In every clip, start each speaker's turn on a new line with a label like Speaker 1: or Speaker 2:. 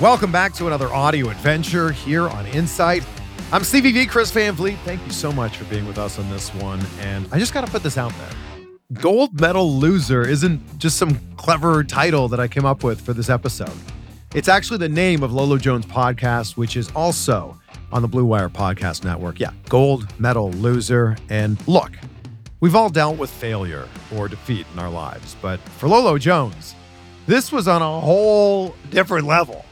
Speaker 1: Welcome back to another audio adventure here on Insight. I'm CVV Chris Van Vliet. Thank you so much for being with us on this one. And I just got to put this out there. Gold medal loser isn't just some clever title that I came up with for this episode. It's actually the name of Lolo Jones' podcast, which is also on the Blue Wire Podcast Network. Yeah, gold medal loser. And look, we've all dealt with failure or defeat in our lives, but for Lolo Jones, this was on a whole different level.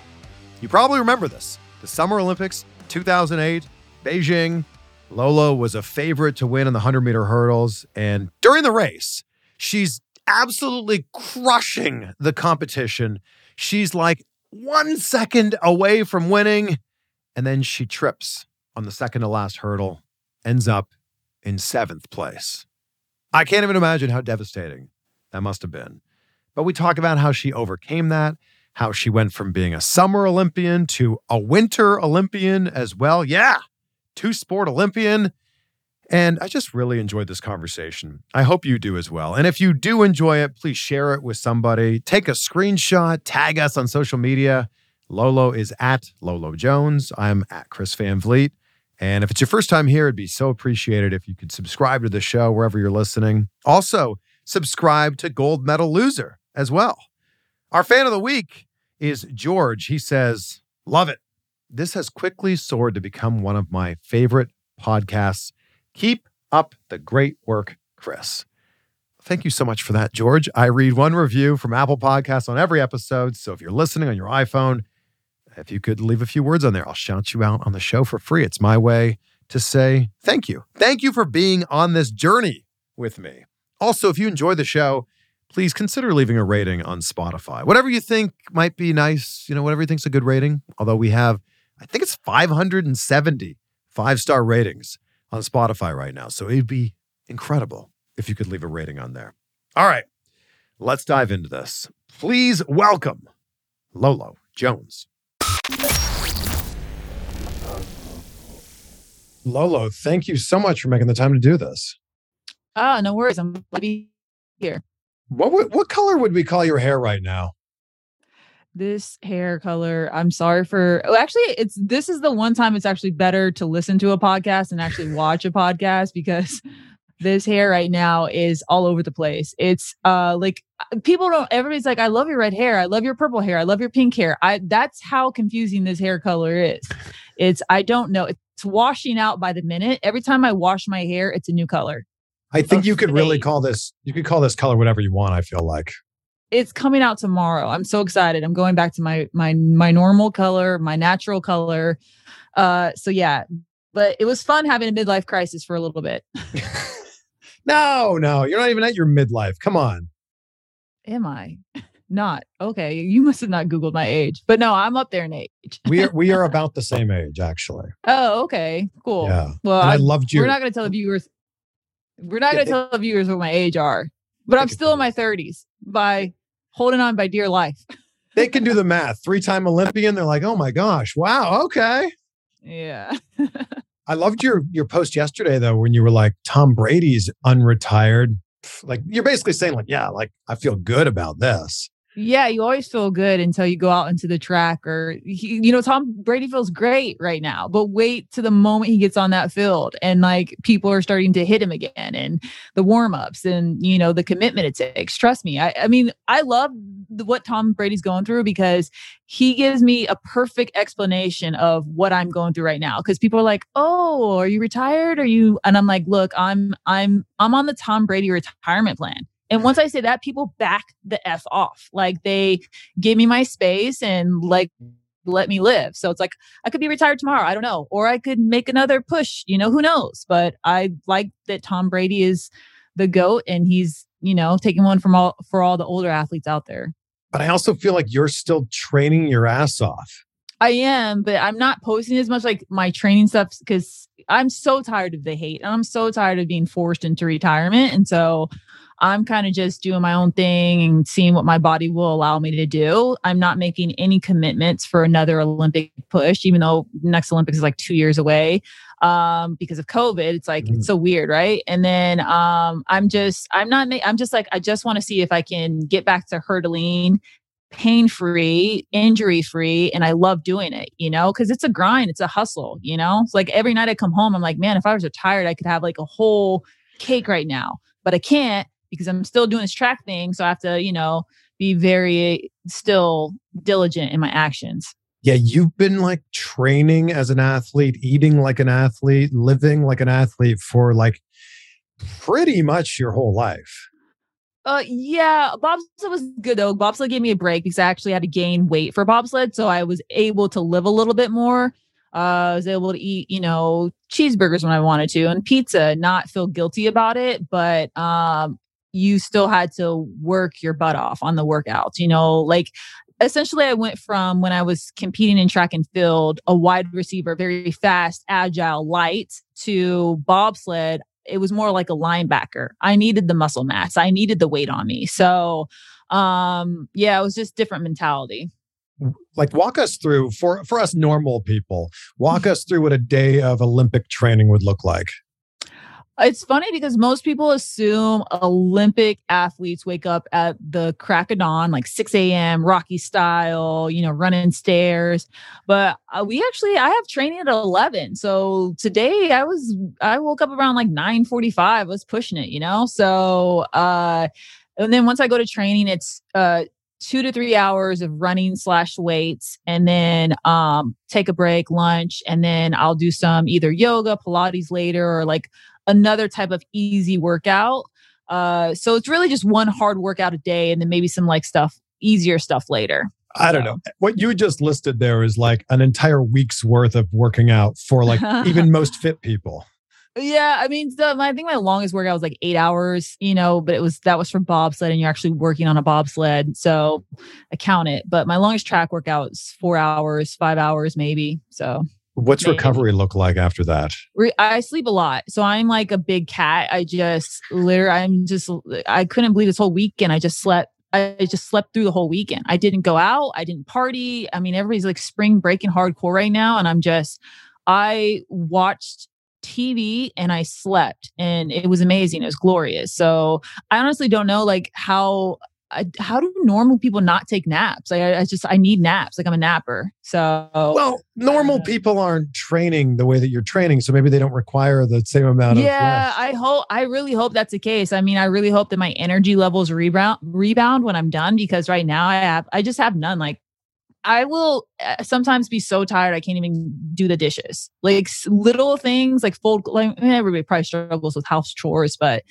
Speaker 1: You probably remember this the Summer Olympics 2008, Beijing. Lolo was a favorite to win in the 100 meter hurdles. And during the race, she's absolutely crushing the competition. She's like one second away from winning. And then she trips on the second to last hurdle, ends up in seventh place. I can't even imagine how devastating that must have been. But we talk about how she overcame that, how she went from being a summer Olympian to a winter Olympian as well. Yeah, two sport Olympian. And I just really enjoyed this conversation. I hope you do as well. And if you do enjoy it, please share it with somebody. Take a screenshot, tag us on social media. Lolo is at Lolo Jones. I'm at Chris Van Vliet. And if it's your first time here, it'd be so appreciated if you could subscribe to the show wherever you're listening. Also, subscribe to Gold Medal Loser as well. Our fan of the week is George. He says, Love it. This has quickly soared to become one of my favorite podcasts. Keep up the great work, Chris. Thank you so much for that, George. I read one review from Apple Podcasts on every episode. So if you're listening on your iPhone, if you could leave a few words on there, I'll shout you out on the show for free. It's my way to say thank you. Thank you for being on this journey with me. Also, if you enjoy the show, please consider leaving a rating on Spotify. Whatever you think might be nice, you know, whatever you think's a good rating. Although we have, I think it's 570 five star ratings on Spotify right now. So it'd be incredible if you could leave a rating on there. All right, let's dive into this. Please welcome Lolo Jones. Lolo, thank you so much for making the time to do this.
Speaker 2: Ah, no worries. I'm glad to be here.
Speaker 1: What would, what color would we call your hair right now?
Speaker 2: This hair color, I'm sorry for. Oh, actually, it's this is the one time it's actually better to listen to a podcast and actually watch a podcast because this hair right now is all over the place. It's uh like people don't everybody's like I love your red hair, I love your purple hair, I love your pink hair. I that's how confusing this hair color is. It's I don't know. It's washing out by the minute. Every time I wash my hair, it's a new color.
Speaker 1: I think
Speaker 2: Of
Speaker 1: you could really call this, you could call this color whatever you want, I feel like.
Speaker 2: It's coming out tomorrow. I'm so excited. I'm going back to my my my normal color, my natural color. Uh so yeah. But it was fun having a midlife crisis for a little bit.
Speaker 1: No, no, you're not even at your midlife. Come on.
Speaker 2: Am I? Not. Okay. You must have not Googled my age. But no, I'm up there in age.
Speaker 1: We are, we are about the same age, actually.
Speaker 2: Oh, okay. Cool.
Speaker 1: Yeah.
Speaker 2: Well,
Speaker 1: I
Speaker 2: I,
Speaker 1: loved you.
Speaker 2: we're not going to tell the viewers. We're not going to tell the viewers what my age are, but I'm still in my 30s by holding on by dear life.
Speaker 1: they can do the math. Three time Olympian. They're like, oh my gosh, wow, okay.
Speaker 2: Yeah.
Speaker 1: I loved your your post yesterday though, when you were like, Tom Brady's unretired. like you're basically saying like, yeah, like I feel good about this.
Speaker 2: Yeah, you always feel good until you go out into the track or he, you know Tom Brady feels great right now, but wait to the moment he gets on that field and like people are starting to hit him again and the warm-ups and you know the commitment it takes. Trust me. I, I mean, I love the, what Tom Brady's going through because he gives me a perfect explanation of what I'm going through right now cuz people are like, "Oh, are you retired? Are you?" And I'm like, "Look, I'm I'm I'm on the Tom Brady retirement plan." And once I say that, people back the F off. Like they give me my space and like let me live. So it's like I could be retired tomorrow. I don't know. Or I could make another push. You know, who knows? But I like that Tom Brady is the GOAT and he's, you know, taking one from all for all the older athletes out there.
Speaker 1: But I also feel like you're still training your ass off.
Speaker 2: I am, but I'm not posting as much like my training stuff because I'm so tired of the hate. And I'm so tired of being forced into retirement. And so I'm kind of just doing my own thing and seeing what my body will allow me to do. I'm not making any commitments for another Olympic push, even though next Olympics is like two years away um, because of COVID. It's like, mm. it's so weird, right? And then um, I'm just, I'm not, ma- I'm just like, I just want to see if I can get back to hurdling pain free, injury free, and I love doing it, you know, because it's a grind, it's a hustle, you know. It's like every night I come home, I'm like, man, if I was retired, I could have like a whole cake right now, but I can't because I'm still doing this track thing. So I have to, you know, be very still diligent in my actions.
Speaker 1: Yeah, you've been like training as an athlete, eating like an athlete, living like an athlete for like pretty much your whole life.
Speaker 2: Uh, yeah, bobsled was good though. Bobsled gave me a break because I actually had to gain weight for bobsled, so I was able to live a little bit more. Uh, I was able to eat, you know, cheeseburgers when I wanted to and pizza, not feel guilty about it. But um, you still had to work your butt off on the workouts. You know, like essentially I went from when I was competing in track and field, a wide receiver, very fast, agile, light, to bobsled. It was more like a linebacker. I needed the muscle mass. I needed the weight on me. So um yeah, it was just different mentality
Speaker 1: like walk us through for for us normal people walk us through what a day of olympic training would look like
Speaker 2: it's funny because most people assume Olympic athletes wake up at the crack of dawn, like 6 a.m., Rocky style, you know, running stairs. But uh, we actually, I have training at 11. So today I was, I woke up around like 9 45. I was pushing it, you know? So, uh, and then once I go to training, it's, uh, two to three hours of running slash weights and then um take a break lunch and then i'll do some either yoga pilates later or like another type of easy workout. Uh, so it's really just one hard workout a day and then maybe some like stuff, easier stuff later.
Speaker 1: I don't know. What you just listed there is like an entire week's worth of working out for like even most fit people.
Speaker 2: Yeah, I mean, the, I think my longest workout was like eight hours, you know, but it was that was for bobsled, and you're actually working on a bobsled, so I count it. But my longest track workout is four hours, five hours, maybe. So
Speaker 1: What's Maybe. recovery look like after that?
Speaker 2: I sleep a lot. So I'm like a big cat. I just literally, I'm just, I couldn't believe this whole weekend. I just slept. I just slept through the whole weekend. I didn't go out. I didn't party. I mean, everybody's like spring breaking hardcore right now. And I'm just, I watched TV and I slept and it was amazing. It was glorious. So I honestly don't know like how I, how do normal people not take naps? Like, I, I, just, I need naps. Like, I'm a napper. So,
Speaker 1: well, normal uh people aren't training the way that you're training. So maybe they don't require the same amount
Speaker 2: of. Yeah, I hope, I really hope that's the case. I mean, I really hope that my energy levels rebound, rebound when I'm done because right now I have, I just have none. Like, I will uh, sometimes be so tired I can't even do the dishes. Like little things like fold. Like everybody probably struggles with house chores, but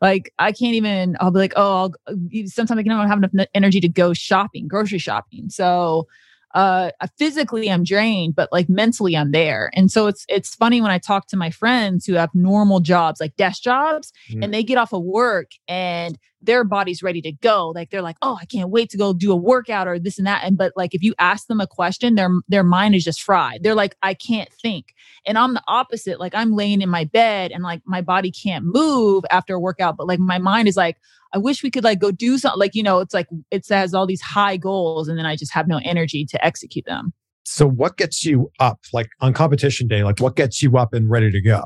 Speaker 2: like I can't even. I'll be like, oh, I'll, sometimes I don't have enough energy to go shopping, grocery shopping. So uh physically i'm drained but like mentally i'm there. And so it's it's funny when i talk to my friends who have normal jobs like desk jobs mm. and they get off of work and their body's ready to go. Like they're like oh i can't wait to go do a workout or this and that. And but like if you ask them a question their their mind is just fried. They're like i can't think. And i'm the opposite. Like i'm laying in my bed and like my body can't move after a workout but like my mind is like I wish we could like go do something. Like, you know, it's like it has all these high goals and then I just have no energy to execute them.
Speaker 1: So what gets you up like on competition day? Like what gets you up and ready to go?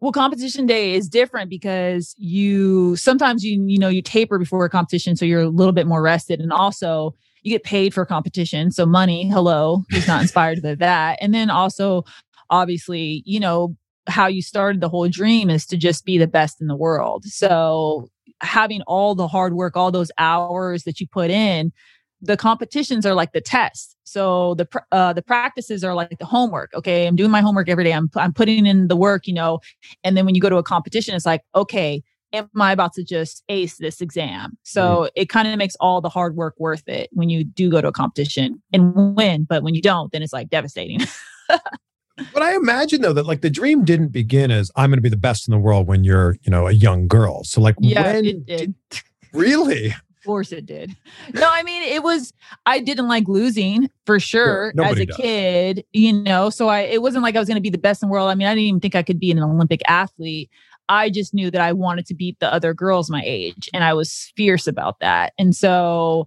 Speaker 2: Well, competition day is different because you sometimes you you know you taper before a competition, so you're a little bit more rested, and also you get paid for competition, so money. Hello, who's not inspired by that? And then also, obviously, you know how you started the whole dream is to just be the best in the world. So having all the hard work, all those hours that you put in, the competitions are like the test. So the pr- uh, the practices are like the homework. Okay, I'm doing my homework every day. I'm I'm putting in the work, you know. And then when you go to a competition, it's like, okay, am I about to just ace this exam? So mm-hmm. it kind of makes all the hard work worth it when you do go to a competition and win. But when you don't, then it's like devastating.
Speaker 1: but I imagine though that like the dream didn't begin as I'm going to be the best in the world when you're, you know, a young girl. So like
Speaker 2: yeah,
Speaker 1: when
Speaker 2: it did.
Speaker 1: did really?
Speaker 2: Of course it did. No, I mean it was I didn't like losing for sure as a does. kid, you know. So I it wasn't like I was going to be the best in the world. I mean, I didn't even think I could be an Olympic athlete. I just knew that I wanted to beat the other girls my age and I was fierce about that. And so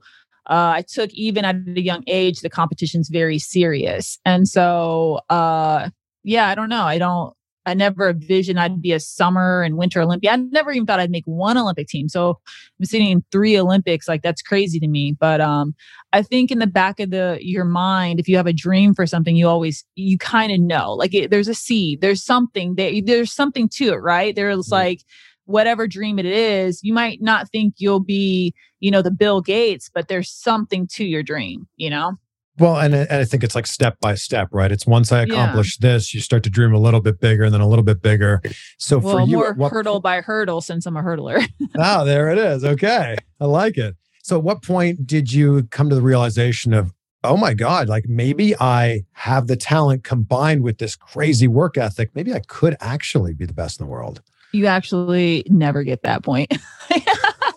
Speaker 2: uh, I took even at a young age the competition's very serious. And so uh yeah, I don't know. I don't I never envisioned I'd be a summer and winter Olympia. I never even thought I'd make one Olympic team. So I'm sitting in three Olympics, like that's crazy to me. But um, I think in the back of the your mind, if you have a dream for something, you always you kind of know, like it, there's a seed, there's something, there, there's something to it, right? There's mm-hmm. like whatever dream it is, you might not think you'll be, you know, the Bill Gates, but there's something to your dream, you know.
Speaker 1: Well, and, and I think it's like step by step, right? It's once I accomplish yeah. this, you start to dream a little bit bigger and then a little bit bigger. So
Speaker 2: well,
Speaker 1: for you,
Speaker 2: more what, hurdle by hurdle since I'm a hurdler.
Speaker 1: oh, there it is. Okay. I like it. So at what point did you come to the realization of, oh my God, like maybe I have the talent combined with this crazy work ethic. Maybe I could actually be the best in the world.
Speaker 2: You actually never get that point.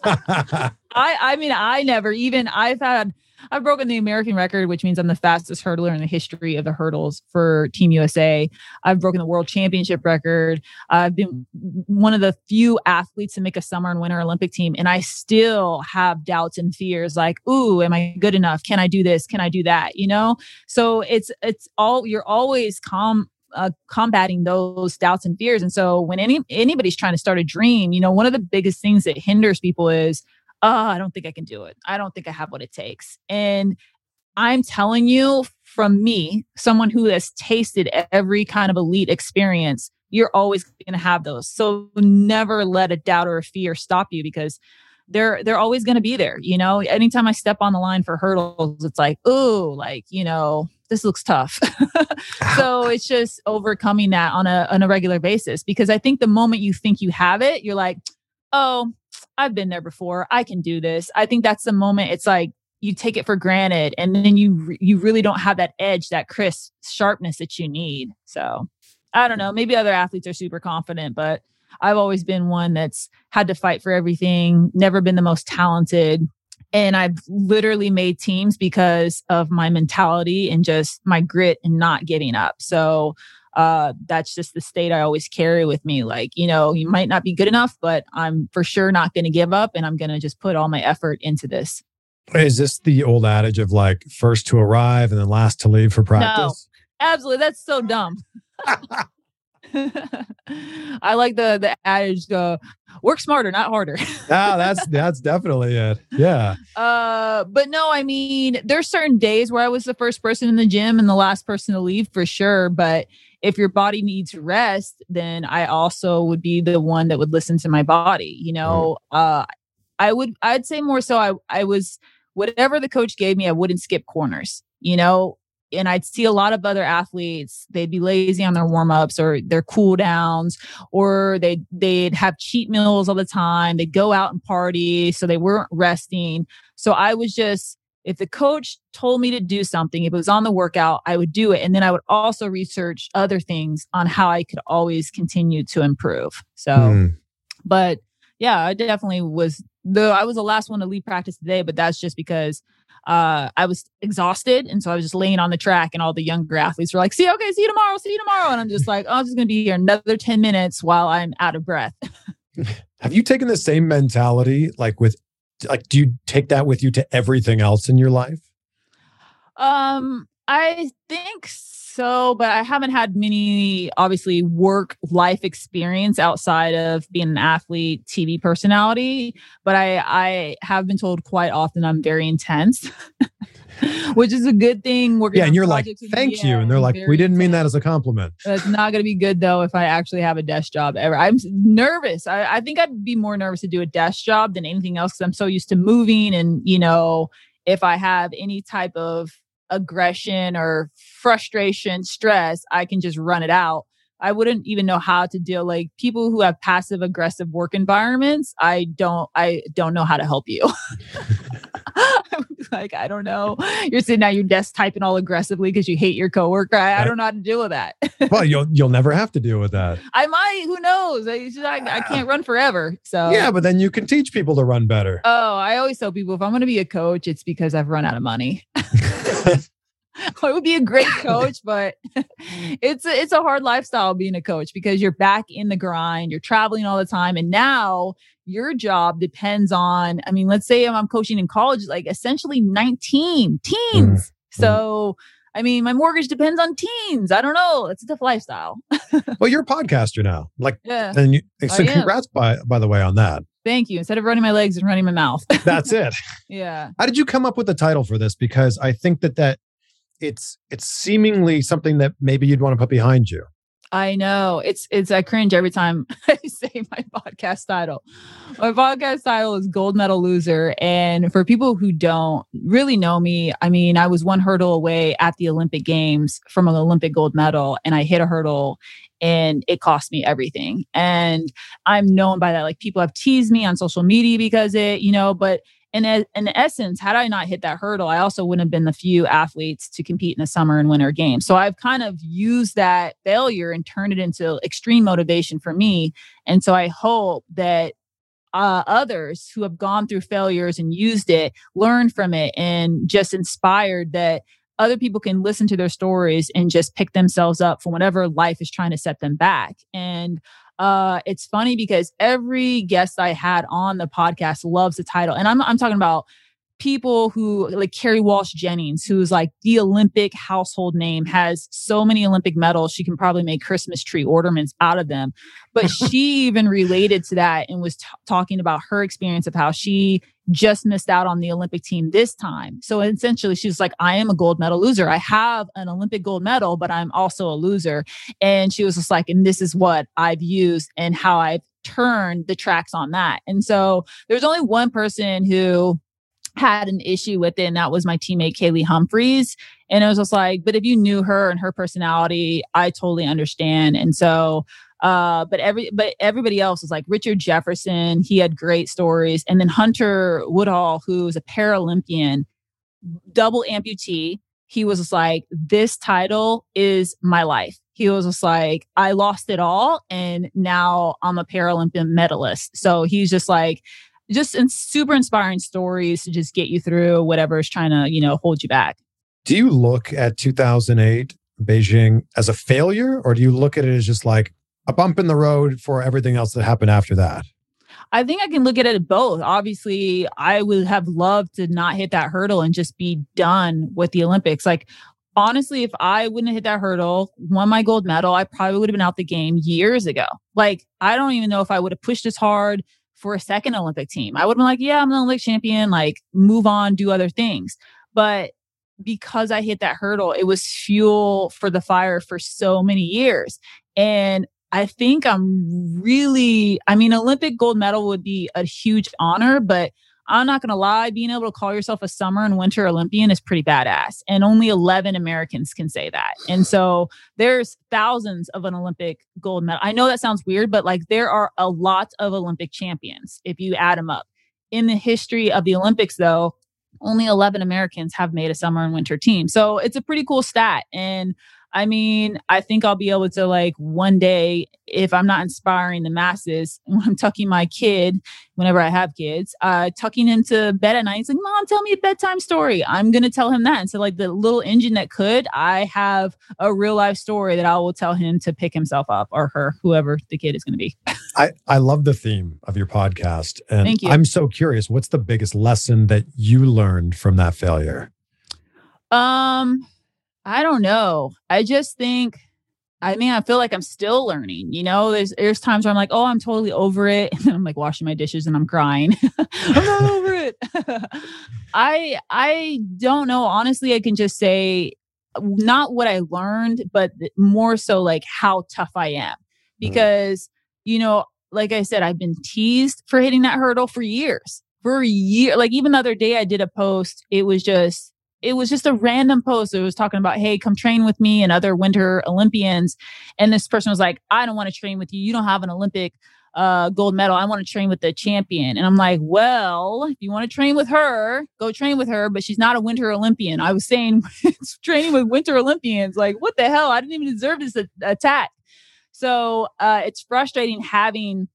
Speaker 2: I I mean I never even I've had I've broken the American record, which means I'm the fastest hurdler in the history of the hurdles for Team USA. I've broken the world championship record. I've been one of the few athletes to make a summer and winter Olympic team. And I still have doubts and fears like, ooh, am I good enough? Can I do this? Can I do that? You know? So it's, it's all, you're always calm uh, combating those doubts and fears. And so when any anybody's trying to start a dream, you know, one of the biggest things that hinders people is oh, I don't think I can do it. I don't think I have what it takes. And I'm telling you from me, someone who has tasted every kind of elite experience, you're always going to have those. So never let a doubt or a fear stop you because they're they're always going to be there. You know, anytime I step on the line for hurdles, it's like, oh, like you know, this looks tough. so it's just overcoming that on a on a regular basis because I think the moment you think you have it, you're like, oh, I've been there before. I can do this. I think that's the moment it's like you take it for granted and then you you really don't have that edge, that crisp sharpness that you need. So, I don't know, maybe other athletes are super confident, but I've always been one that's had to fight for everything, never been the most talented. And I've literally made teams because of my mentality and just my grit and not giving up. So uh, that's just the state I always carry with me. Like, you know, you might not be good enough, but I'm for sure not going to give up and I'm going to just put all my effort into this.
Speaker 1: Is this the old adage of like first to arrive and then last to leave for practice?
Speaker 2: No, absolutely. That's so dumb. I like the the adage go work smarter, not harder.
Speaker 1: ah, that's that's definitely it. Yeah.
Speaker 2: Uh, but no, I mean, there's certain days where I was the first person in the gym and the last person to leave for sure. But if your body needs rest, then I also would be the one that would listen to my body. You know, uh, I would I'd say more so I I was whatever the coach gave me, I wouldn't skip corners. You know, and I'd see a lot of other athletes, they'd be lazy on their warm-ups or their cool downs, or they'd they'd have cheat meals all the time. They'd go out and party, so they weren't resting. So I was just if the coach told me to do something, if it was on the workout, I would do it. And then I would also research other things on how I could always continue to improve. So, mm. but yeah, I definitely was the, I was the last one to leave practice today, but that's just because uh, I was exhausted. And so I was just laying on the track and all the younger athletes were like, see, okay, see you tomorrow, see you tomorrow. And I'm just like, oh, I'm just going to be here another 10 minutes while I'm out of breath.
Speaker 1: Have you taken the same mentality like with like do you take that with you to everything else in your life
Speaker 2: um i think so, but I haven't had many, obviously, work life experience outside of being an athlete, TV personality. But I, I have been told quite often I'm very intense, which is a good thing. Working
Speaker 1: Yeah, and you're like, thank you. And they're like, we didn't mean
Speaker 2: intense.
Speaker 1: that as a compliment.
Speaker 2: It's not going to be good though if I actually have a desk job ever. I'm nervous. I, I think I'd be more nervous to do a desk job than anything else because I'm so used to moving. And, you know, if I have any type of aggression or frustration, stress, I can just run it out. I wouldn't even know how to deal like people who have passive aggressive work environments. I don't I don't know how to help you. I would be like, I don't know. You're sitting at your desk typing all aggressively because you hate your coworker. I, I don't know how to deal with that.
Speaker 1: well, you'll you'll never have to deal with that.
Speaker 2: I might. Who knows? I, just- I, I ah. can't run forever. So
Speaker 1: Yeah, but then you can teach people to run better.
Speaker 2: Oh, I always tell people if I'm going to be a coach, it's because I've run out of money. I would be a great coach, but it's a, it's a hard lifestyle being a coach because you're back in the grind, you're traveling all the time, and now your job depends on. I mean, let's say I'm coaching in college, like essentially 19 mm-hmm. teens. Mm-hmm. So. I mean, my mortgage depends on teens. I don't know. It's a tough lifestyle.
Speaker 1: well, you're a podcaster now. Like,
Speaker 2: Yeah.
Speaker 1: and you, so
Speaker 2: I am.
Speaker 1: congrats by by the way on that.
Speaker 2: Thank you. Instead of running my legs and running my mouth.
Speaker 1: That's it.
Speaker 2: yeah.
Speaker 1: How did you come up with the title for this? Because I think that that it's it's seemingly something that maybe you'd want to put behind you.
Speaker 2: I know. It's it's I cringe every time I say my podcast title. My podcast title is Gold Medal Loser. And for people who don't really know me, I mean, I was one hurdle away at the Olympic Games from an Olympic gold medal, and I hit a hurdle and it cost me everything. And I'm known by that. Like people have teased me on social media because it, you know, but e- in essence, had I not hit that hurdle, I also wouldn't have been the few athletes to compete in the summer and winter games. So I've kind of used that failure and turned it into extreme motivation for me. And so I hope that uh, others who have gone through failures and used it, learned from it, and just inspired that other people can listen to their stories and just pick themselves up from whatever life is trying to set them back. And uh, it's funny because every guest I had on the podcast loves the title, and I'm I'm talking about people who like Kerri Walsh Jennings, who's like the Olympic household name, has so many Olympic medals, she can probably make Christmas tree ornaments out of them. But she even related to that and was t- talking about her experience of how she just missed out on the Olympic team this time. So essentially, she was like, I am a gold medal loser. I have an Olympic gold medal, but I'm also a loser. And she was just like, and this is what I've used and how I've turned the tracks on that. And so there's only one person who had an issue with it, and that was my teammate Kaillie Humphries. And it was just like, but if you knew her and her personality, I totally understand. And so uh, but every but everybody else was like Richard Jefferson. He had great stories, and then Hunter Woodhall, who's a Paralympian, double amputee. He was just like, this title is my life. He was just like, I lost it all, and now I'm a Paralympian medalist. So he's just like, just in super inspiring stories to just get you through whatever is trying to, you know, hold you back.
Speaker 1: Do you look at 2008 Beijing as a failure, or do you look at it as just like a bump in the road for everything else that happened after that?
Speaker 2: I think I can look at it both. Obviously, I would have loved to not hit that hurdle and just be done with the Olympics. Like, honestly, if I wouldn't have hit that hurdle, won my gold medal, I probably would have been out the game years ago. Like, I don't even know if I would have pushed as hard for a second Olympic team. I would have been like, yeah, I'm an Olympic champion, like, move on, do other things. But because I hit that hurdle, it was fuel for the fire for so many years. And I think I'm really, I mean, Olympic gold medal would be a huge honor, but I'm not going to lie, being able to call yourself a summer and winter Olympian is pretty badass. And only 11 Americans can say that. And so there's thousands of an Olympic gold medal. I know that sounds weird, but like there are a lot of Olympic champions if you add them up. In the history of the Olympics, though, only 11 Americans have made a summer and winter team. So it's a pretty cool stat. And I mean, I think I'll be able to like one day, if I'm not inspiring the masses, when I'm tucking my kid, whenever I have kids, uh, tucking him to bed at night, he's like, Mom, tell me a bedtime story. I'm gonna tell him that. And so, like the little engine that could, I have a real life story that I will tell him to pick himself up or her, whoever the kid is gonna be.
Speaker 1: I, I love the theme of your podcast. And
Speaker 2: Thank you.
Speaker 1: I'm so curious, what's the biggest lesson that you learned from that failure?
Speaker 2: Um, I don't know. I just think I mean, I feel like I'm still learning. You know, there's there's times where I'm like, oh, I'm totally over it, and then I'm like washing my dishes and I'm crying. I'm not over it. I I don't know. Honestly, I can just say not what I learned, but more so like how tough I am. Mm. Because, you know, like I said, I've been teased for hitting that hurdle for years. For a year. Like even the other day I did a post, it was just it was just a random post. It was talking about, hey, come train with me and other winter Olympians. And this person was like, I don't want to train with you. You don't have an Olympic uh, gold medal. I want to train with the champion. And I'm like, well, if you want to train with her, go train with her, but she's not a winter Olympian. I was saying training with winter Olympians. Like, what the hell? I didn't even deserve this a- attack. So uh, it's frustrating having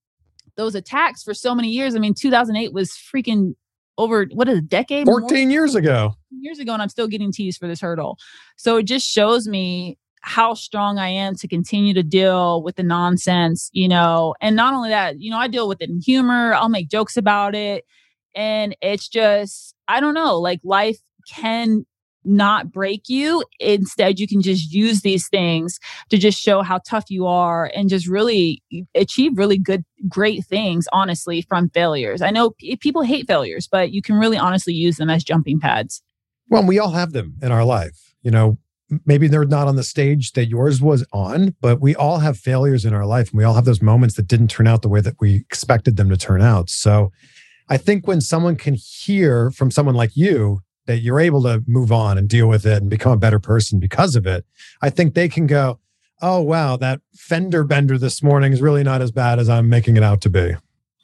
Speaker 2: those attacks for so many years. I mean, 2008 was freaking over what is a decade
Speaker 1: 14 More? years ago
Speaker 2: years ago and i'm still getting teased for this hurdle so it just shows me how strong i am to continue to deal with the nonsense you know and not only that you know i deal with it in humor i'll make jokes about it and it's just i don't know like life can not break you. Instead, you can just use these things to just show how tough you are and just really achieve really good, great things, honestly, from failures. I know p- people hate failures, but you can really honestly use them as jumping pads.
Speaker 1: Well, we all have them in our life. You know, maybe they're not on the stage that yours was on, but we all have failures in our life and we all have those moments that didn't turn out the way that we expected them to turn out. So I think when someone can hear from someone like you that you're able to move on and deal with it and become a better person because of it, I think they can go, oh, wow, that fender bender this morning is really not as bad as I'm making it out to be.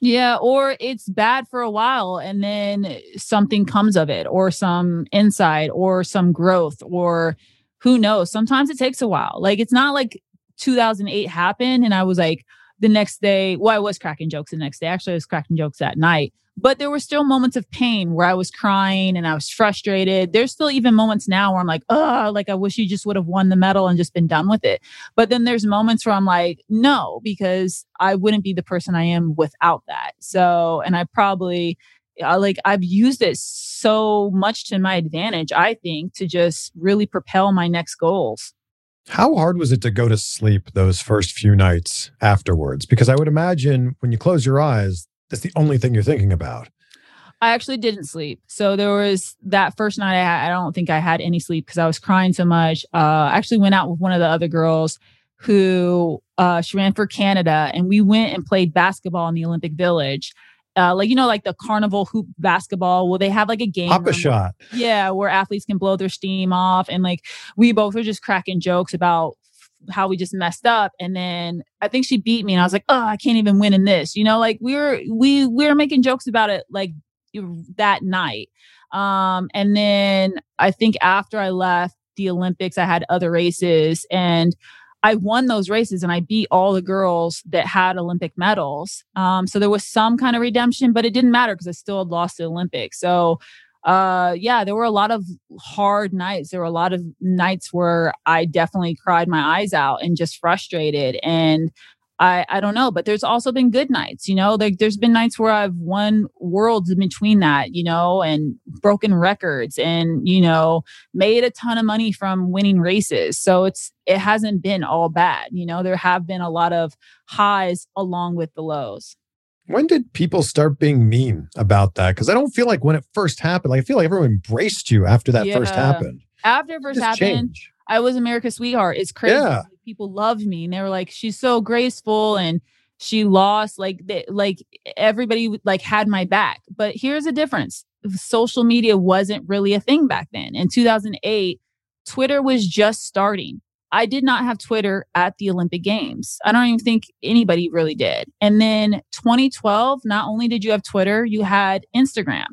Speaker 2: Yeah, or it's bad for a while and then something comes of it, or some insight, or some growth, or who knows. Sometimes it takes a while. Like it's not like 2008 happened and I was like, the next day, well, I was cracking jokes the next day. Actually, I was cracking jokes that night but there were still moments of pain where I was crying and I was frustrated. There's still even moments now where I'm like, oh, like I wish you just would have won the medal and just been done with it. But then there's moments where I'm like, no, because I wouldn't be the person I am without that. So, and I probably, uh, like I've used it so much to my advantage, I think, to just really propel my next goals.
Speaker 1: How hard was it to go to sleep those first few nights afterwards? Because I would imagine when you close your eyes, that's the only thing you're thinking about.
Speaker 2: I actually didn't sleep. So there was that first night. I, had, I don't think I had any sleep because I was crying so much. Uh, I actually went out with one of the other girls who uh, she ran for Canada, and we went and played basketball in the Olympic Village. Uh, like you know, like the carnival hoop basketball. Well, they have like a game.
Speaker 1: Pop a shot.
Speaker 2: yeah, where athletes can blow their steam off, and like we both were just cracking jokes about how we just messed up and then i think she beat me and i was like oh i can't even win in this you know like we were we we were making jokes about it like that night um and then i think after i left the olympics i had other races and I won those races and I beat all the girls that had Olympic medals. Um, so there was some kind of redemption, but it didn't matter because I still had lost the Olympics. So uh yeah there were a lot of hard nights. There were a lot of nights where i definitely cried my eyes out and just frustrated and i i don't know but there's also been good nights you know? There, there's been nights where i've won worlds in between that you know and broken records and you know made a ton of money from winning races. So it's it hasn't been all bad you know? There have been a lot of highs along with the lows
Speaker 1: when did people start being mean about that? Because I don't feel like when it first happened, like I feel like everyone embraced you after that yeah. first happened.
Speaker 2: After it first happened, change. I was America's sweetheart. It's crazy. Yeah. People loved me and they were like, she's so graceful and she lost. Like they, like everybody like had my back. But here's the difference. Social media wasn't really a thing back then. In 2008, Twitter was just starting. I did not have Twitter at the Olympic Games. I don't even think anybody really did. And then 2012, not only did you have Twitter, you had Instagram.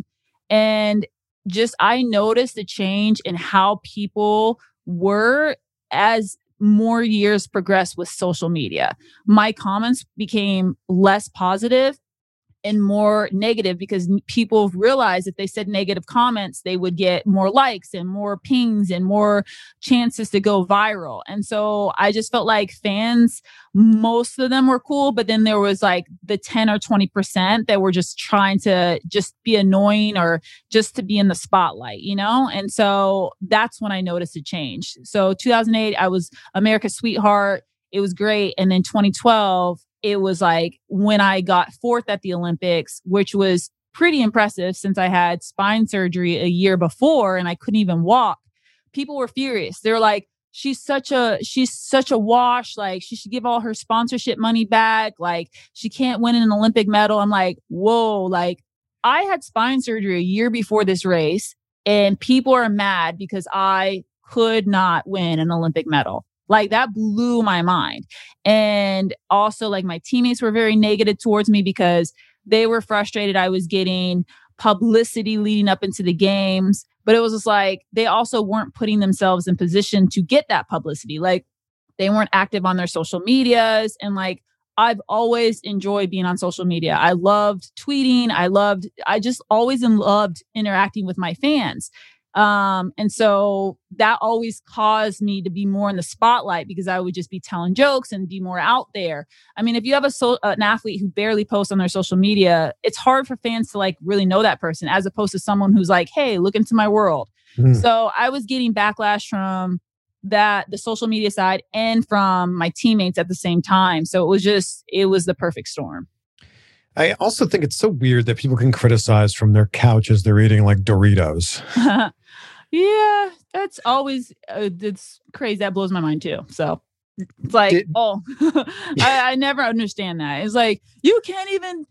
Speaker 2: And just I noticed a change in how people were as more years progressed with social media. My comments became less positive and more negative because people realized if they said negative comments, they would get more likes and more pings and more chances to go viral. And so I just felt like fans, most of them were cool, but then there was like the 10 or 20% that were just trying to just be annoying or just to be in the spotlight, you know? And so that's when I noticed a change. So 2008, I was America's sweetheart. It was great. And then 2012, it was like when I got fourth at the Olympics, which was pretty impressive since I had spine surgery a year before and I couldn't even walk. People were furious. They're like, she's such a she's such a wash like she should give all her sponsorship money back like she can't win an olympic medal i'm like whoa like i had spine surgery a year before this race and people are mad because i could not win an olympic medal like that blew my mind. And also, like, my teammates were very negative towards me because they were frustrated I was getting publicity leading up into the games. But it was just like they also weren't putting themselves in position to get that publicity. Like, they weren't active on their social medias. And like, I've always enjoyed being on social media. I loved tweeting. I loved, I just always loved interacting with my fans. Um, and so that always caused me to be more in the spotlight because I would just be telling jokes and be more out there. I mean, if you have a so, an athlete who barely posts on their social media, it's hard for fans to like really know that person as opposed to someone who's like, hey, look into my world. Mm. So I was getting backlash from that the social media side and from my teammates at the same time. So it was just, it was the perfect storm.
Speaker 1: I also think it's so weird that people can criticize from their couch as they're eating like Doritos.
Speaker 2: yeah, that's always uh, it's crazy. That blows my mind too. So it's like, Did, oh, I, I never understand that. It's like you can't even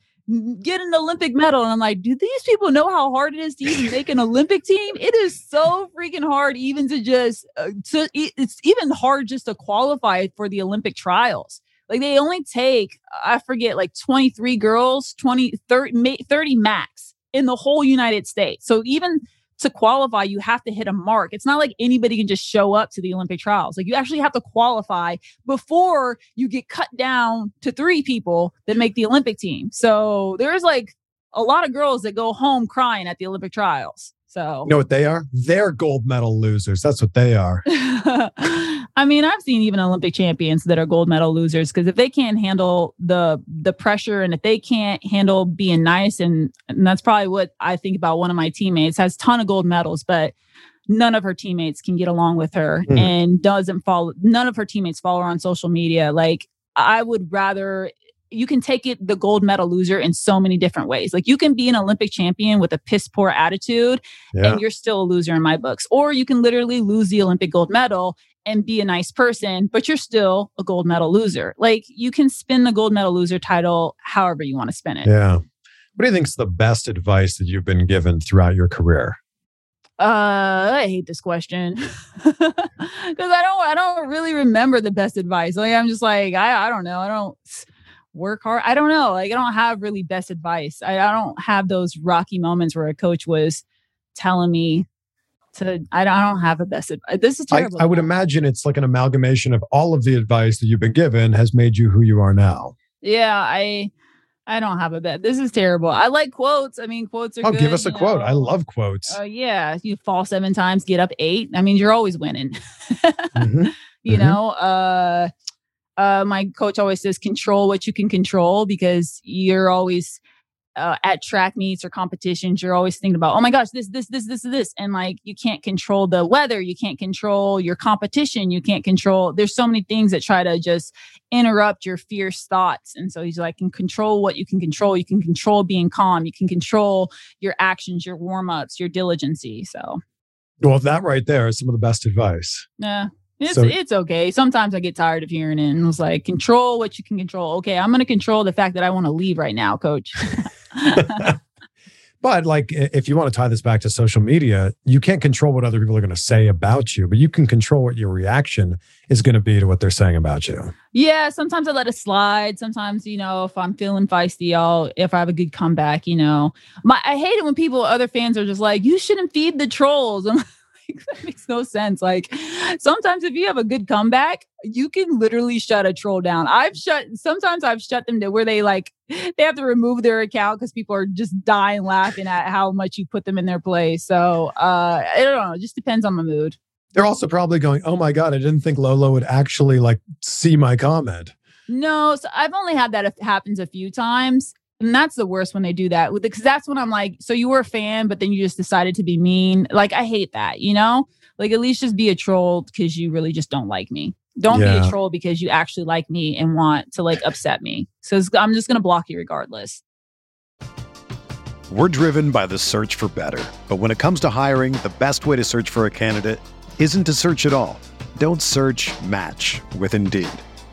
Speaker 2: get an Olympic medal. And I'm like, do these people know how hard it is to even make an Olympic team? It is so freaking hard, even to just, uh, to, it's even hard just to qualify for the Olympic trials. Like they only take, I forget, like 23 girls, 20, 30, 30 max in the whole United States. So even to qualify, you have to hit a mark. It's not like anybody can just show up to the Olympic trials. Like you actually have to qualify before you get cut down to three people that make the Olympic team. So there's like a lot of girls that go home crying at the Olympic trials. So
Speaker 1: you know what they are? They're gold medal losers. That's what they are.
Speaker 2: I mean, I've seen even Olympic champions that are gold medal losers because if they can't handle the the pressure and if they can't handle being nice and, and that's probably what I think about one of my teammates has ton of gold medals, but none of her teammates can get along with her mm. and doesn't follow none of her teammates follow her on social media. Like I would rather you can take it the gold medal loser in so many different ways. Like you can be an Olympic champion with a piss poor attitude yeah. and you're still a loser in my books. Or you can literally lose the Olympic gold medal and be a nice person, but you're still a gold medal loser. Like you can spin the gold medal loser title however you want to spin it.
Speaker 1: Yeah. What do you think is the best advice that you've been given throughout your career?
Speaker 2: Uh, I hate this question because I don't, I don't really remember the best advice. Like I'm just like, I, I don't know. I don't work hard. I don't know. Like I don't have really best advice. I, I don't have those rocky moments where a coach was telling me to I don't, I don't have a best advice. This is terrible.
Speaker 1: I, I would imagine it's like an amalgamation of all of the advice that you've been given has made you who you are now.
Speaker 2: Yeah, I I don't have a bet. This is terrible. I like quotes. I mean, quotes are.
Speaker 1: Oh,
Speaker 2: good,
Speaker 1: give us a quote. I love quotes.
Speaker 2: Oh uh, yeah, you fall seven times, get up eight. I mean, you're always winning. mm-hmm. You mm-hmm. know, uh, uh, my coach always says control what you can control because you're always uh, at track meets or competitions you're always thinking about oh my gosh this this this this this and like you can't control the weather you can't control your competition you can't control there's so many things that try to just interrupt your fierce thoughts and so he's like can control what you can control you can control being calm you can control your actions your warm-ups your diligency so
Speaker 1: well that right there is some of the best advice
Speaker 2: yeah it's so, it's okay. Sometimes I get tired of hearing it and it's like control what you can control. Okay, I'm gonna control the fact that I want to leave right now, coach.
Speaker 1: but like if you want to tie this back to social media, you can't control what other people are going to say about you, but you can control what your reaction is going to be to what they're saying about you.
Speaker 2: Yeah, sometimes I let it slide. Sometimes, you know, if I'm feeling feisty, I'll if I have a good comeback, you know. My I hate it when people other fans are just like, you shouldn't feed the trolls. That makes no sense. Like sometimes if you have a good comeback, you can literally shut a troll down. I've shut sometimes I've shut them to where they like they have to remove their account because people are just dying laughing at how much you put them in their place. So uh I don't know, it just depends on the mood.
Speaker 1: They're also probably going, "Oh my god, I didn't think Lolo would actually like see my comment."
Speaker 2: No, so I've only had that happens a few times. And that's the worst when they do that because that's when I'm like, so you were a fan, but then you just decided to be mean. Like, I hate that, you know? Like, at least just be a troll because you really just don't like me. Don't
Speaker 1: Yeah.
Speaker 2: be a troll because you actually like me and want to like upset me. So I'm just going to block you regardless.
Speaker 3: We're driven by the search for better. But when it comes to hiring, the best way to search for a candidate isn't to search at all. Don't search match with Indeed.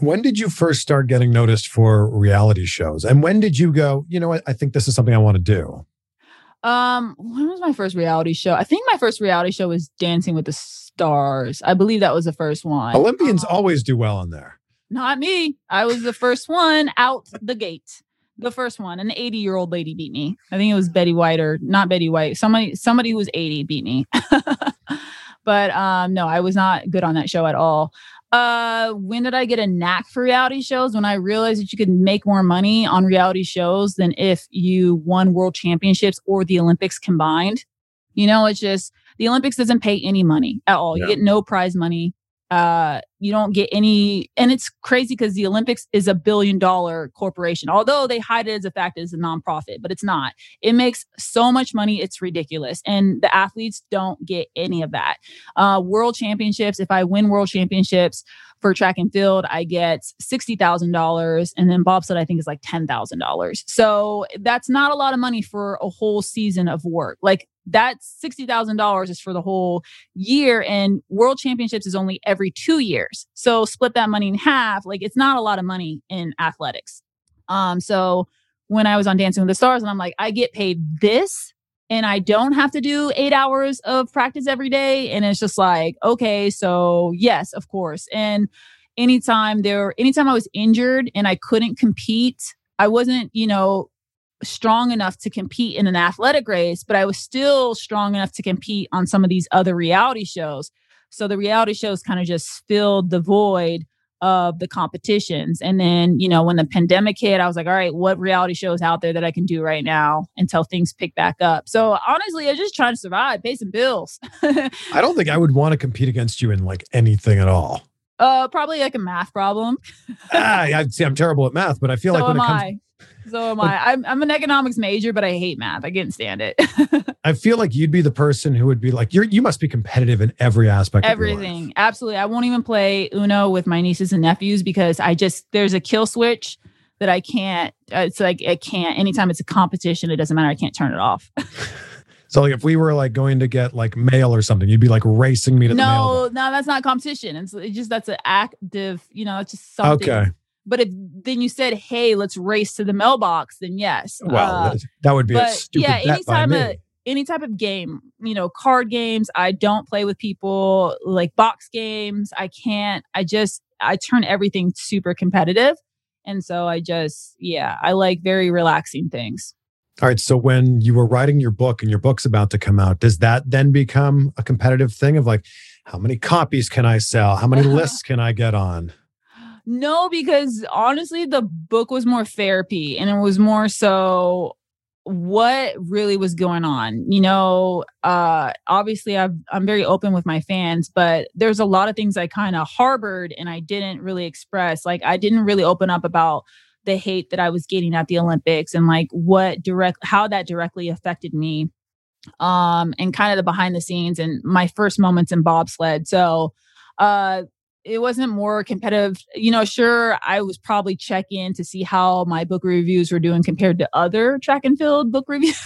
Speaker 1: When did you first start getting noticed for reality shows? And when did you go, you know what, I think this is something I want to do?
Speaker 2: Um, when was my first reality show? I think my first reality show was Dancing with the Stars. I believe that was the first one.
Speaker 1: Olympians
Speaker 2: Um,
Speaker 1: always do well on there.
Speaker 2: Not me. I was the first one out the gate. The first one. An 80 year old lady beat me. I think it was Betty White or not Betty White. Somebody somebody who was 80 beat me. but um no, I was not good on that show at all. Uh when did I get a knack for reality shows? When I realized that you could make more money on reality shows than if you won world championships or the Olympics combined. You know, it's just the Olympics doesn't pay any money at all. You get no prize money uh you don't get any and it's crazy because the olympics is a billion dollar corporation although they hide it as a fact it's a nonprofit but it's not. It makes so much money it's ridiculous and the athletes don't get any of that. Uh world championships if i win world championships for track and field i get $60000 and then bobsled i think is like $10000 so that's not a lot of money for a whole season of work. Like that's $60000 is for the whole year and world championships is only every two years. So split that money in half like it's not a lot of money in athletics. Um so when i was on dancing with the stars and i'm like i get paid this and i don't have to do eight hours of practice every day and it's just like okay so yes of course. And anytime there anytime i was injured and i couldn't compete i wasn't you know strong enough to compete in an athletic race, but I was still strong enough to compete on some of these other reality shows. So the reality shows kind of just filled the void of the competitions. And then, you know, when the pandemic hit, I was like, all right, what reality shows out there that I can do right now until things pick back up? So honestly, I was just trying to survive, pay some bills.
Speaker 1: I don't think I would want to compete against you in like anything at all.
Speaker 2: uh, probably like a math problem.
Speaker 1: ah, I see. I'm terrible at math, but I feel
Speaker 2: so
Speaker 1: like when it comes,
Speaker 2: I. So am I. I'm, I'm an economics major, but I hate math. I can't stand it.
Speaker 1: I feel like you'd be the person who would be like, you're, you must be competitive in every aspect. of.
Speaker 2: Everything. Absolutely. I won't even play Uno with my nieces and nephews because I just, there's a kill switch that I can't, uh, it's like, I can't, anytime it's a competition, it doesn't matter. I can't turn it off.
Speaker 1: So like if we were like going to get like mail or something, you'd be like racing me to the mail.
Speaker 2: no, no, that's not competition. It's, it's just, that's an active, you know, it's just something.
Speaker 1: Okay.
Speaker 2: But if then you said, hey, let's race to the mailbox, then yes.
Speaker 1: Well,
Speaker 2: Uh,
Speaker 1: that, would be a
Speaker 2: but
Speaker 1: stupid
Speaker 2: yeah, anytime a any type of game, you know, card games, I don't play with people like box games. I can't. I just I turn everything super competitive, and so I just yeah, I like very relaxing things.
Speaker 1: All right. So when you were writing your book and your book's about to come out, does that then become a competitive thing of like, how many copies can I sell? How many lists can I get on?
Speaker 2: No, because honestly, the book was more therapy, and it was more so what really was going on. You know, uh, obviously I've, I'm very open with my fans, but there's a lot of things I kind of harbored and I didn't really express. Like I didn't really open up about the hate that I was getting at the Olympics and like what direct how that directly affected me. Um, and kind of the behind the scenes and my first moments in bobsled. So uh it wasn't more competitive. You know, sure, I was probably checking to see how my book reviews were doing compared to other track and field book reviews.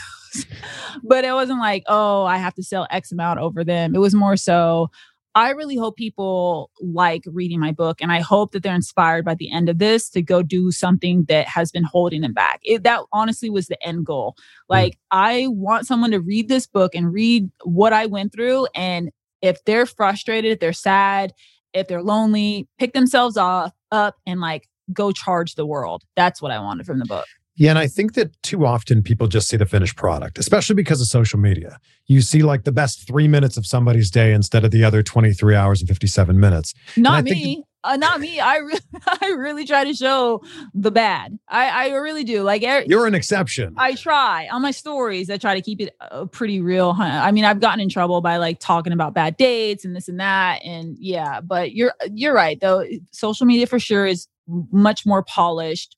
Speaker 2: but it wasn't like, oh, I have to sell X amount over them. It was more so, I really hope people like reading my book and I hope that they're inspired by the end of this to go do something that has been holding them back. It, that honestly was the end goal. Hmm. Like. I want someone to read this book and read what I went through. And if they're frustrated, if they're sad, if they're lonely, pick themselves off up and like go charge the world. That's what I wanted from the book.
Speaker 1: Yeah, and I think that too often people just see the finished product, especially because of social media. You see like the best three minutes of somebody's day instead of the other 23 hours and 57 minutes.
Speaker 2: Not me. Uh, not me. I re- I really try to show the bad. I I really do. Like er-
Speaker 1: you're an exception.
Speaker 2: I try on my stories. I try to keep it uh, pretty real. I mean, I've gotten in trouble by like talking about bad dates and this and that, and yeah. But you're you're right though. Social media for sure is much more polished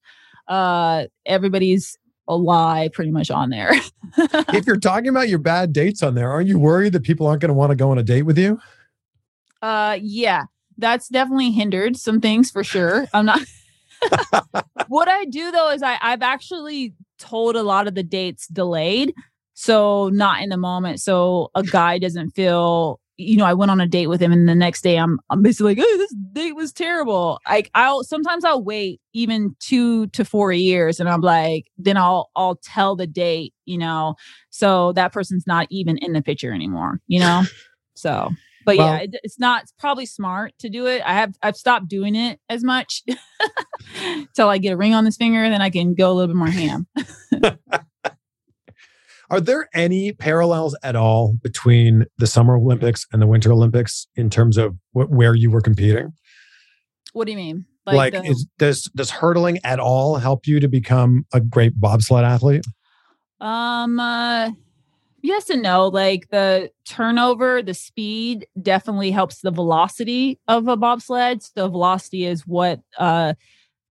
Speaker 2: uh, everybody's a lie pretty much on there.
Speaker 1: if you're talking about your bad dates on there, aren't you worried that people aren't going to want to go on a date with you?
Speaker 2: Uh, yeah, that's definitely hindered some things for sure. I'm not. what I do though is I I've actually told a lot of the dates delayed, so not in the moment, so a guy doesn't feel you know, I went on a date with him and the next day I'm I'm basically like, oh, this date was terrible. Like I'll sometimes I'll wait even two to four years and I'm like, then I'll I'll tell the date, you know, so that person's not even in the picture anymore, you know? so but well, yeah, it, it's not it's probably smart to do it. I have I've stopped doing it as much till I get a ring on this finger, then I can go a little bit more ham.
Speaker 1: Are there any parallels at all between the Summer Olympics and the Winter Olympics in terms of wh- where you were competing?
Speaker 2: What do you mean?
Speaker 1: Like, like the- is, does does hurdling at all help you to become a great bobsled athlete?
Speaker 2: Um, uh, yes and no. Like the turnover, the speed definitely helps the velocity of a bobsled. So velocity is what uh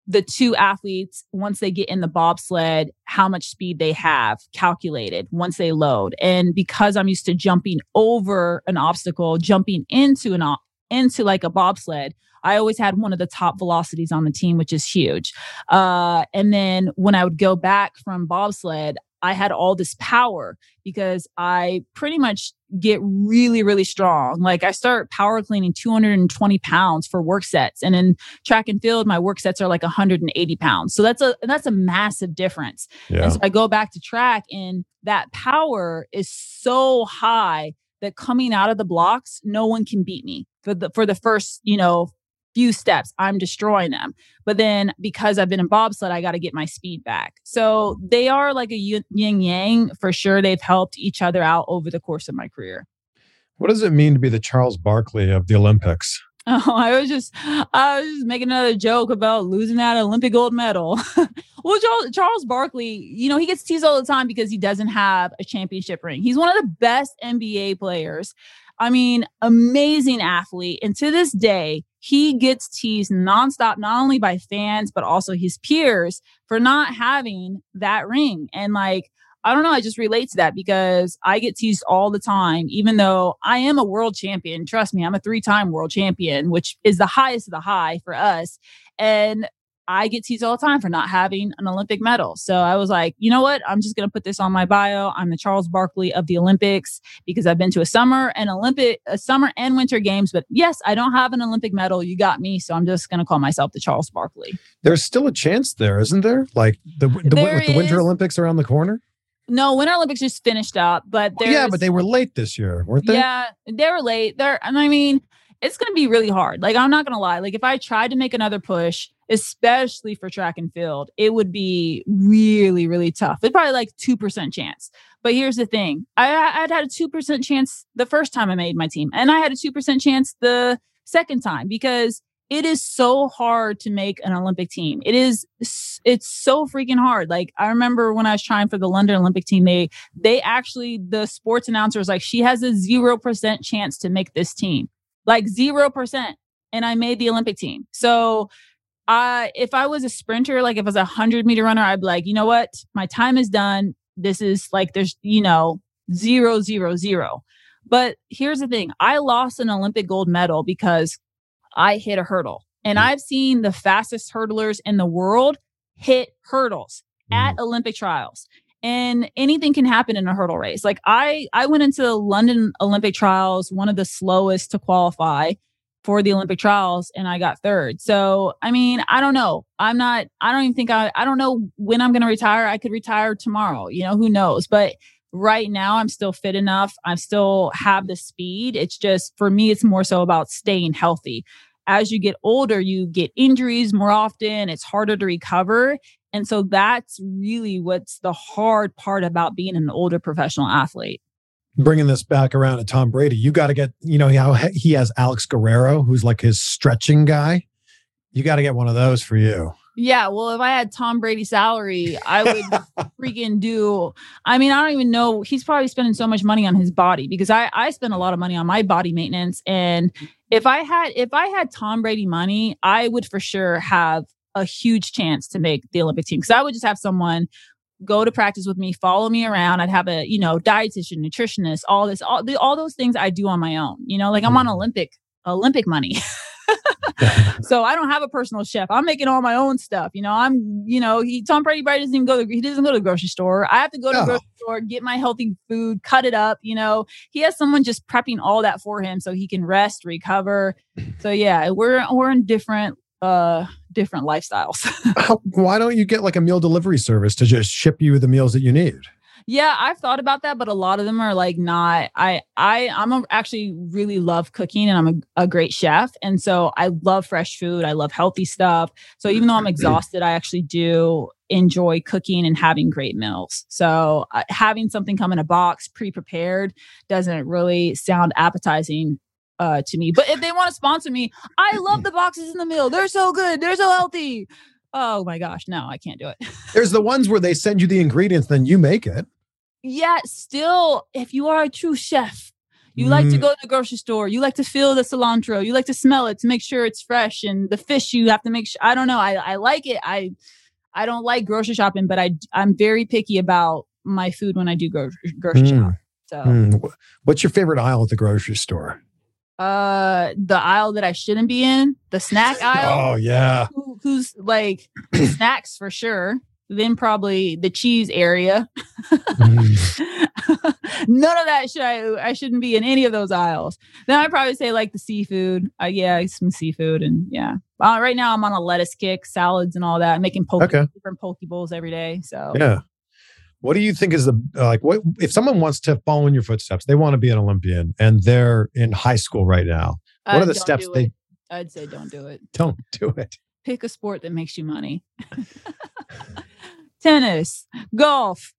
Speaker 2: the two athletes once they get in the bobsled how much speed they have calculated once they load and because i'm used to jumping over an obstacle jumping into an into like a bobsled i always had one of the top velocities on the team which is huge uh, and then when i would go back from bobsled I had all this power because I pretty much get really, really strong. Like I start power cleaning 220 pounds for work sets. And in track and field, my work sets are like 180 pounds. So that's a that's a massive difference. Yeah. And so I go back to track and that power is so high that coming out of the blocks, no one can beat me for the for the first, you know, few steps, I'm destroying them. But then because I've been in bobsled, I got to get my speed back. So they are like a yin yang for sure. They've helped each other out over the course of my career.
Speaker 1: What does it mean to be the Charles Barkley of the Olympics?
Speaker 2: Oh, I was just I was just making another joke about losing that Olympic gold medal. well, Charles, Charles Barkley, you know, he gets teased all the time because he doesn't have a championship ring. He's one of the best NBA players. I mean, amazing athlete. And to this day, he gets teased nonstop, not only by fans, but also his peers for not having that ring. And like, I don't know, I just relate to that because I get teased all the time, even though I am a world champion. Trust me, I'm a three time world champion, which is the highest of the high for us. And I get teased all the time for not having an Olympic medal. So I was like, you know what? I'm just going to put this on my bio. I'm the Charles Barkley of the Olympics because I've been to a summer and Olympic, a summer and winter games. But yes, I don't have an Olympic medal. You got me. So I'm just going to call myself the Charles Barkley.
Speaker 1: There's still a chance there, isn't there? Like the, the, the, the Winter Olympics around the corner?
Speaker 2: No, Winter Olympics just finished up, but oh,
Speaker 1: yeah, but they were late this year, weren't they?
Speaker 2: Yeah, they were late. They're, and I mean, it's going to be really hard. Like, I'm not going to lie. Like, if I tried to make another push, especially for track and field, it would be really, really tough. It's probably like 2% chance. But here's the thing I, I'd had a 2% chance the first time I made my team, and I had a 2% chance the second time because it is so hard to make an Olympic team. It is it's so freaking hard. Like I remember when I was trying for the London Olympic team, they they actually the sports announcer was like, she has a zero percent chance to make this team. Like zero percent. And I made the Olympic team. So uh if I was a sprinter, like if I was a hundred meter runner, I'd be like, you know what? My time is done. This is like there's, you know, zero, zero, zero. But here's the thing I lost an Olympic gold medal because I hit a hurdle. And mm. I've seen the fastest hurdlers in the world hit hurdles mm. at Olympic trials. And anything can happen in a hurdle race. Like I I went into the London Olympic trials, one of the slowest to qualify for the Olympic trials and I got third. So, I mean, I don't know. I'm not I don't even think I I don't know when I'm going to retire. I could retire tomorrow. You know, who knows? But right now I'm still fit enough. I still have the speed. It's just for me, it's more so about staying healthy. As you get older, you get injuries more often. It's harder to recover. And so that's really what's the hard part about being an older professional athlete.
Speaker 1: Bringing this back around to Tom Brady, you got to get, you know, how he has Alex Guerrero, who's like his stretching guy. You got to get one of those for you.
Speaker 2: Yeah, well, if I had Tom Brady salary, I would freaking do. I mean, I don't even know. He's probably spending so much money on his body because I I spend a lot of money on my body maintenance. And if I had if I had Tom Brady money, I would for sure have a huge chance to make the Olympic team because I would just have someone go to practice with me, follow me around. I'd have a you know dietitian, nutritionist, all this, all the, all those things I do on my own. You know, like I'm on mm. Olympic Olympic money. so I don't have a personal chef. I'm making all my own stuff. You know, I'm, you know, he Tom Brady Brady doesn't even go to he doesn't go to the grocery store. I have to go to the grocery store, get my healthy food, cut it up. You know, he has someone just prepping all that for him so he can rest, recover. So yeah, we're we're in different uh different lifestyles.
Speaker 1: Why don't you get like a meal delivery service to just ship you the meals that you need?
Speaker 2: Yeah, I've thought about that, but a lot of them are like not. I I I'm a, actually really love cooking, and I'm a, a great chef, and so I love fresh food. I love healthy stuff. So even though I'm exhausted, I actually do enjoy cooking and having great meals. So uh, having something come in a box pre-prepared doesn't really sound appetizing uh, to me. But if they want to sponsor me, I love the boxes in the meal. They're so good. They're so healthy. Oh my gosh, no, I can't do it.
Speaker 1: There's the ones where they send you the ingredients, then you make it
Speaker 2: yet still, if you are a true chef, you mm. like to mm. go to the grocery store, you like to feel the cilantro, you like to smell it to make sure it's fresh, and the fish you have to make sure. I don't know. I I like it. I I don't like grocery shopping, but I I'm very picky about my food when I do grocery grocery mm. shop. So, mm.
Speaker 1: what's your favorite aisle at the grocery store?
Speaker 2: Uh, the aisle that I shouldn't be in, the snack aisle.
Speaker 1: Oh yeah.
Speaker 2: Who, who's like snacks for sure then probably the cheese area. mm. None of that should I I shouldn't be in any of those aisles. Then I'd probably say like the seafood. Uh, yeah, some seafood and yeah. Uh, right now I'm on a lettuce kick, salads and all that, making poke okay. different poke bowls every day. So
Speaker 1: yeah. What do you think is the uh, like what if someone wants to follow in your footsteps? They want to be an Olympian and they're in high school right now. What uh, are the steps they
Speaker 2: I'd say don't do it.
Speaker 1: Don't do it.
Speaker 2: Pick a sport that makes you money tennis, golf,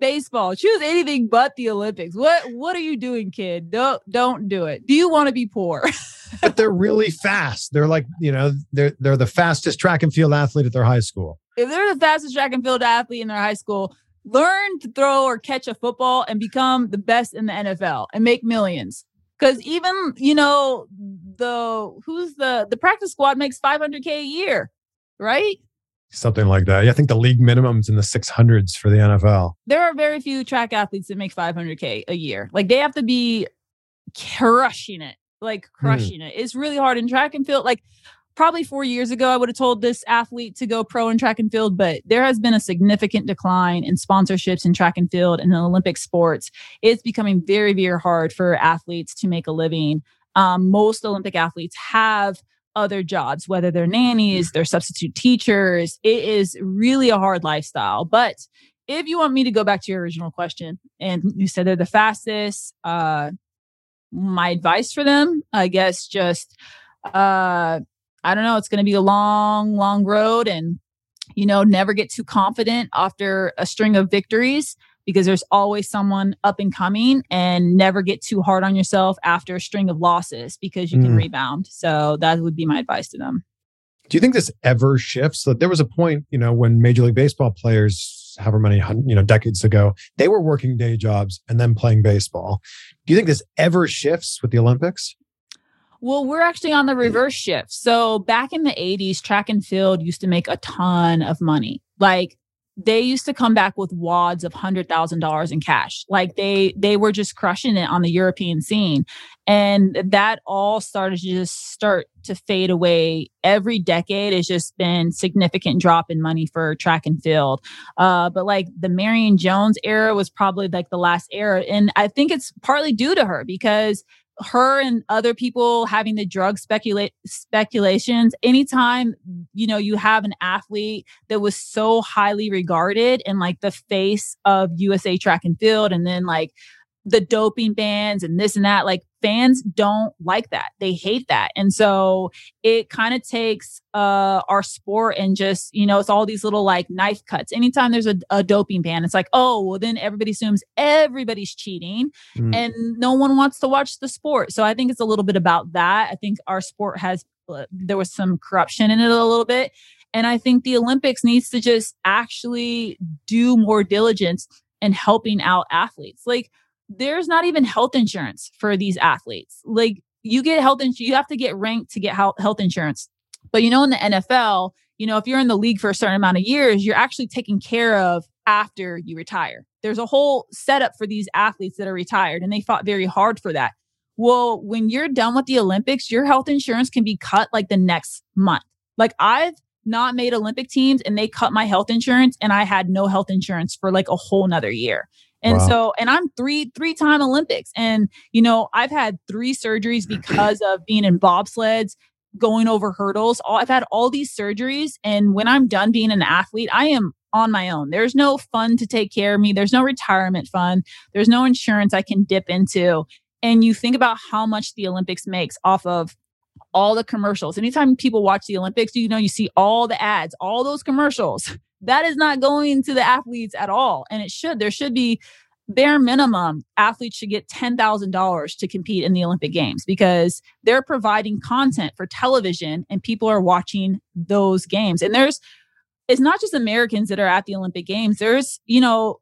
Speaker 2: baseball. Choose anything but the Olympics. What what are you doing, kid? Don't don't do it. Do you want to be poor?
Speaker 1: but they're really fast. They're like, you know, they're they're the fastest track and field athlete at their high school.
Speaker 2: If they're the fastest track and field athlete in their high school, learn to throw or catch a football and become the best in the NFL and make millions. Cause even, you know, the who's the the practice squad makes 500k a year, right?
Speaker 1: something like that. Yeah, I think the league minimums in the 600s for the NFL.
Speaker 2: There are very few track athletes that make 500k a year. Like they have to be crushing it, like hmm. crushing mm. it. It's really hard in track and field. Like probably four years ago, I would have told this athlete to go pro in track and field, but there has been a significant decline in sponsorships in track and field and in Olympic sports. It's becoming very, very hard for athletes to make a living. Um, most Olympic athletes have other jobs, whether they're nannies, they're substitute teachers. It is really a hard lifestyle. But if you want me to go back to your original question, and you said they're the fastest, uh, my advice for them, I guess, just uh, I don't know. It's going to be a long, long road, and you know, never get too confident after a string of victories. because there's always someone up and coming and never get too hard on yourself after a string of losses because you can
Speaker 1: Mm.
Speaker 2: rebound. So that would be my advice to them.
Speaker 1: Do you think this ever shifts? That there was a point, you know, when Major League Baseball players, however many you know decades ago, they were working day jobs and then playing baseball. Do you think this ever shifts with the Olympics?
Speaker 2: Well, we're actually on the reverse shift. So back in the 80s, track and field used to make a ton of money. Like they used to come back with wads of hundred thousand dollars in cash. Like they they were just crushing it on the European scene. And that all started to just start to fade away. Every decade has just been significant drop in money for track and field. Uh, but like the Marion Jones era was probably like the last era. And I think it's partly due to her because her and other people having the drug speculate speculations anytime you know you have an athlete that was so highly regarded and like the face of USA track and field and then like the doping bans and this and that like fans don't like that they hate that and so it kind of takes uh our sport and just you know it's all these little like knife cuts anytime there's a, a doping ban it's like oh well then everybody assumes everybody's cheating
Speaker 1: Mm.
Speaker 2: and no one wants to watch the sport. So I think it's a little bit about that. I think our sport has uh, there was some corruption in it a little bit, and I think the Olympics needs to just actually do more diligence in helping out athletes. Like there's not even health insurance for these athletes. Like you get health insurance, you have to get ranked to get health insurance. But you know, in the NFL, you know, if you're in the league for a certain amount of years, you're actually taken care of after you retire. There's a whole setup for these athletes that are retired, and they fought very hard for that. Well, when you're done with the Olympics, your health insurance can be cut like the next month. Like I've not made Olympic teams and they cut my health insurance and I had no health insurance for like a whole nother year. And
Speaker 1: Wow.
Speaker 2: so, and I'm three, three time Olympics. And, you know, I've had three surgeries mm-hmm. because of being in bobsleds, going over hurdles. All, I've had all these surgeries. And when I'm done being an athlete, I am on my own. There's no fund to take care of me. There's no retirement fund. There's no insurance I can dip into. And you think about how much the Olympics makes off of all the commercials. Anytime people watch the Olympics, you know, you see all the ads, all those commercials. That is not going to the athletes at all. And it should. There should be bare minimum athletes should get $10,000 to compete in the Olympic Games because they're providing content for television and people are watching those games. And there's it's not just Americans that are at the Olympic Games. There's, you know,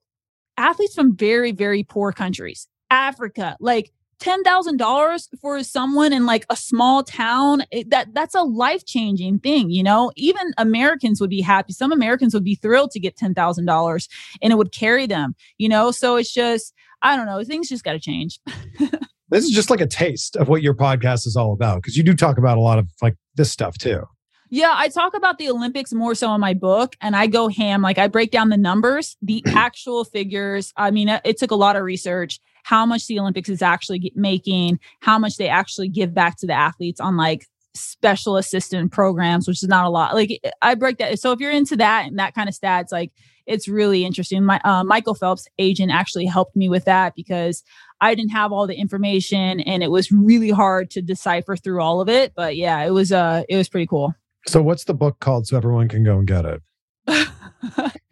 Speaker 2: athletes from very very poor countries. Africa, like $10,000 for someone in like a small town, it, that that's a life-changing thing, you know? Even Americans would be happy. Some Americans would be thrilled to get $10,000 and it would carry them, you know? So it's just I don't know, things just got to change.
Speaker 1: This is just like a taste of what your podcast is all about because you do talk about a lot of like this stuff too.
Speaker 2: Yeah, I talk about the Olympics more so in my book and I go ham. Like I break down the numbers, the actual figures. I mean, it, it took a lot of research, how much the Olympics is actually making, how much they actually give back to the athletes on like special assistant programs, which is not a lot. Like I break that. So if you're into that and that kind of stats, like it's really interesting. My uh, Michael Phelps agent actually helped me with that because I didn't have all the information and it was really hard to decipher through all of it. But yeah, it was uh it was pretty cool.
Speaker 1: So what's the book called so everyone can go and get it?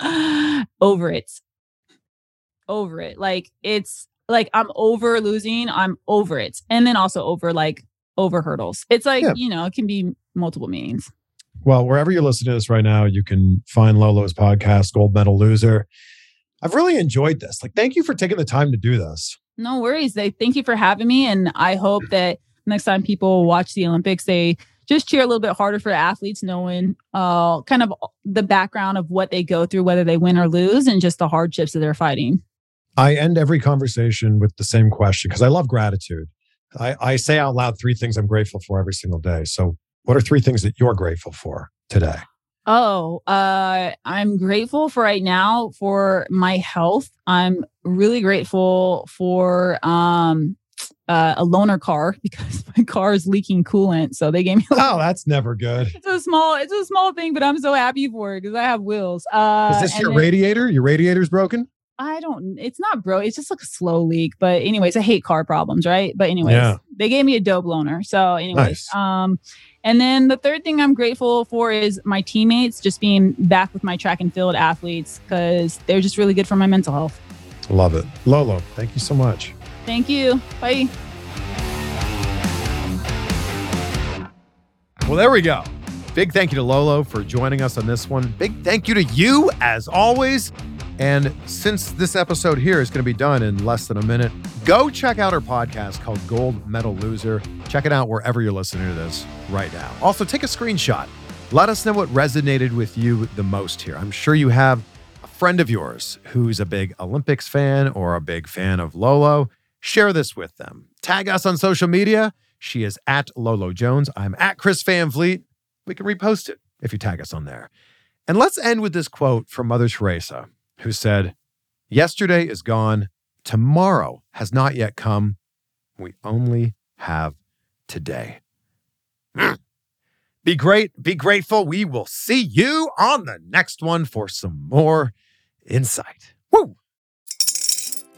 Speaker 2: over it. Over it. Like it's like I'm over losing, I'm over it. And then also over like over hurdles. It's like,
Speaker 1: Yeah.
Speaker 2: you know, it can be multiple meanings.
Speaker 1: Well, wherever you're listening to this right now, you can find Lolo's podcast, Gold Medal Loser. I've really enjoyed this. Like, thank you for taking the time to do this.
Speaker 2: No worries. They thank you for having me. And I hope that next time people watch the Olympics, they just cheer a little bit harder for athletes, knowing uh kind of the background of what they go through, whether they win or lose, and just the hardships that they're fighting.
Speaker 1: I end every conversation with the same question because I love gratitude. I, I say out loud three things I'm grateful for every single day. So, what are three things that you're grateful for today?
Speaker 2: Oh, uh, I'm grateful for right now for my health. I'm really grateful for um, uh, a loaner car because my car is leaking coolant. So they gave me.
Speaker 1: Oh, that's never good.
Speaker 2: It's a small, it's a small thing, but I'm so happy for it because I have wheels. Uh,
Speaker 1: Is this your
Speaker 2: then-
Speaker 1: radiator? Your radiator's broken?
Speaker 2: I don't. It's not bro. It's just like a slow leak. But anyways, I hate car problems, right? But anyways,
Speaker 1: Yeah.
Speaker 2: they gave me a dope loaner. So anyways,
Speaker 1: Nice.
Speaker 2: um, and then the third thing I'm grateful for is my teammates just being back with my track and field athletes because they're just really good for my mental health.
Speaker 1: Love it. Lolo, thank you so much.
Speaker 2: Thank you. Bye.
Speaker 1: Well, there we go. Big thank you to Lolo for joining us on this one. Big thank you to you, as always. And since this episode here is going to be done in less than a minute, go check out our podcast called Gold Medal Loser. Check it out wherever you're listening to this right now. Also, take a screenshot. Let us know what resonated with you the most here. I'm sure you have a friend of yours who's a big Olympics fan or a big fan of Lolo. Share this with them. Tag us on social media. She is at Lolo Jones. I'm at Chris Van. We can repost it if you tag us on there. And let's end with this quote from Mother Teresa, who said, Yesterday is gone. Tomorrow has not yet come. We only have today. Be great. Be grateful. We will see you on the next one for some more insight. Woo!